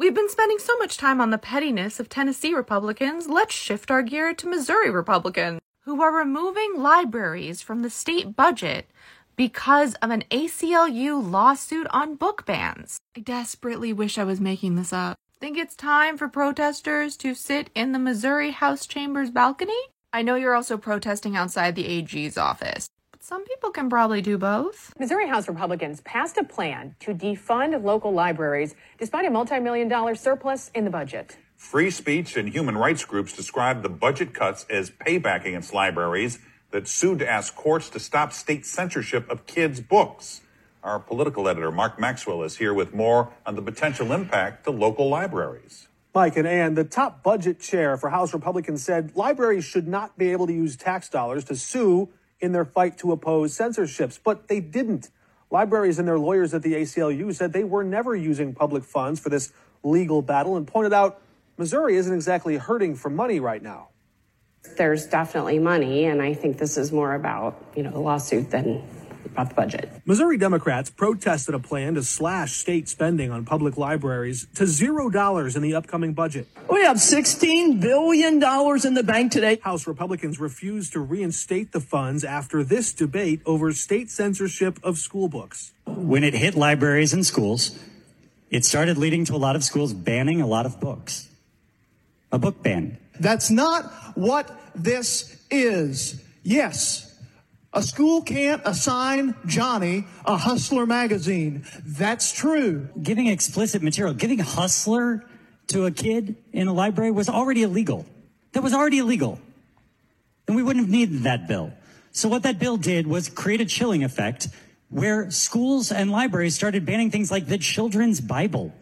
We've been spending so much time on the pettiness of Tennessee Republicans, let's shift our gear to Missouri Republicans, who are removing libraries from the state budget because of an ACLU lawsuit on book bans. I desperately wish I was making this up. Think it's time for protesters to sit in the Missouri House Chamber's balcony? I know you're also protesting outside the AG's office. But Some people can probably do both. Missouri House Republicans passed a plan to defund local libraries despite a multi million dollar surplus in the budget. Free speech and human rights groups described the budget cuts as payback against libraries that sued to ask courts to stop state censorship of kids' books. Our political editor, Mark Maxwell, is here with more on the potential impact to local libraries. Mike and Ann, the top budget chair for House Republicans said libraries should not be able to use tax dollars to sue in their fight to oppose censorships, but they didn't. Libraries and their lawyers at the ACLU said they were never using public funds for this legal battle and pointed out Missouri isn't exactly hurting for money right now. There's definitely money, and I think this is more about, you know, the lawsuit than about the budget. Missouri Democrats protested a plan to slash state spending on public libraries to zero dollars in the upcoming budget. We have $16 billion in the bank today. House Republicans refused to reinstate the funds after this debate over state censorship of school books. When it hit libraries and schools, it started leading to a lot of schools banning a lot of books. A book ban. That's not what this is. Yes. A school can't assign Johnny a Hustler magazine. That's true. Giving explicit material, giving Hustler to a kid in a library was already illegal. That was already illegal. And we wouldn't have needed that bill. So what that bill did was create a chilling effect where schools and libraries started banning things like the children's Bible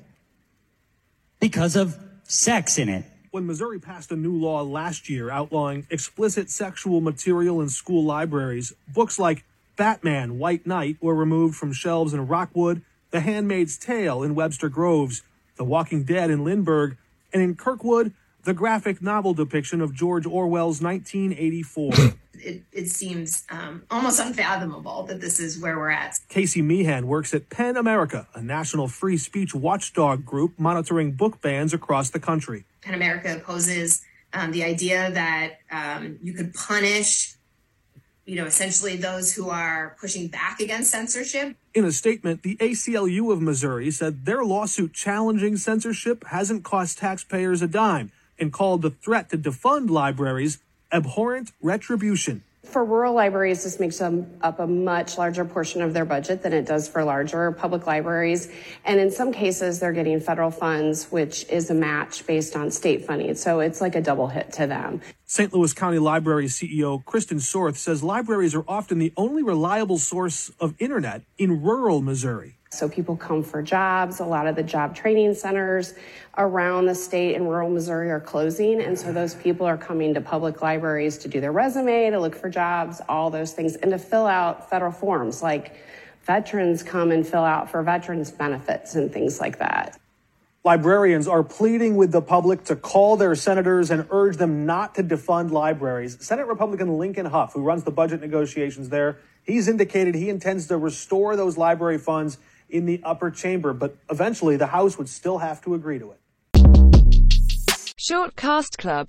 because of sex in it. When Missouri passed a new law last year outlawing explicit sexual material in school libraries, books like Batman White Knight were removed from shelves in Rockwood, The Handmaid's Tale in Webster Groves, The Walking Dead in Lindbergh, and in Kirkwood, the graphic novel depiction of George Orwell's 1984. it, it seems um, almost unfathomable that this is where we're at. Kasey Meehan works at PEN America, a national free speech watchdog group monitoring book bans across the country. PEN America opposes um, the idea that um, you could punish, you know, essentially those who are pushing back against censorship. In a statement, the ACLU of Missouri said their lawsuit challenging censorship hasn't cost taxpayers a dime and called the threat to defund libraries abhorrent retribution. For rural libraries, this makes them up a much larger portion of their budget than it does for larger public libraries. And in some cases, they're getting federal funds, which is a match based on state funding. So it's like a double hit to them. St. Louis County Library CEO Kristen Sorth says libraries are often the only reliable source of internet in rural Missouri. So people come for jobs. A lot of the job training centers around the state in rural Missouri are closing. And so those people are coming to public libraries to do their resume, to look for jobs, all those things, and to fill out federal forms like veterans come and fill out for veterans benefits and things like that. Librarians are pleading with the public to call their senators and urge them not to defund libraries. Senate Republican Lincoln Hough, who runs the budget negotiations there, he's indicated he intends to restore those library funds in the upper chamber, but eventually the House would still have to agree to it. Shortcast Club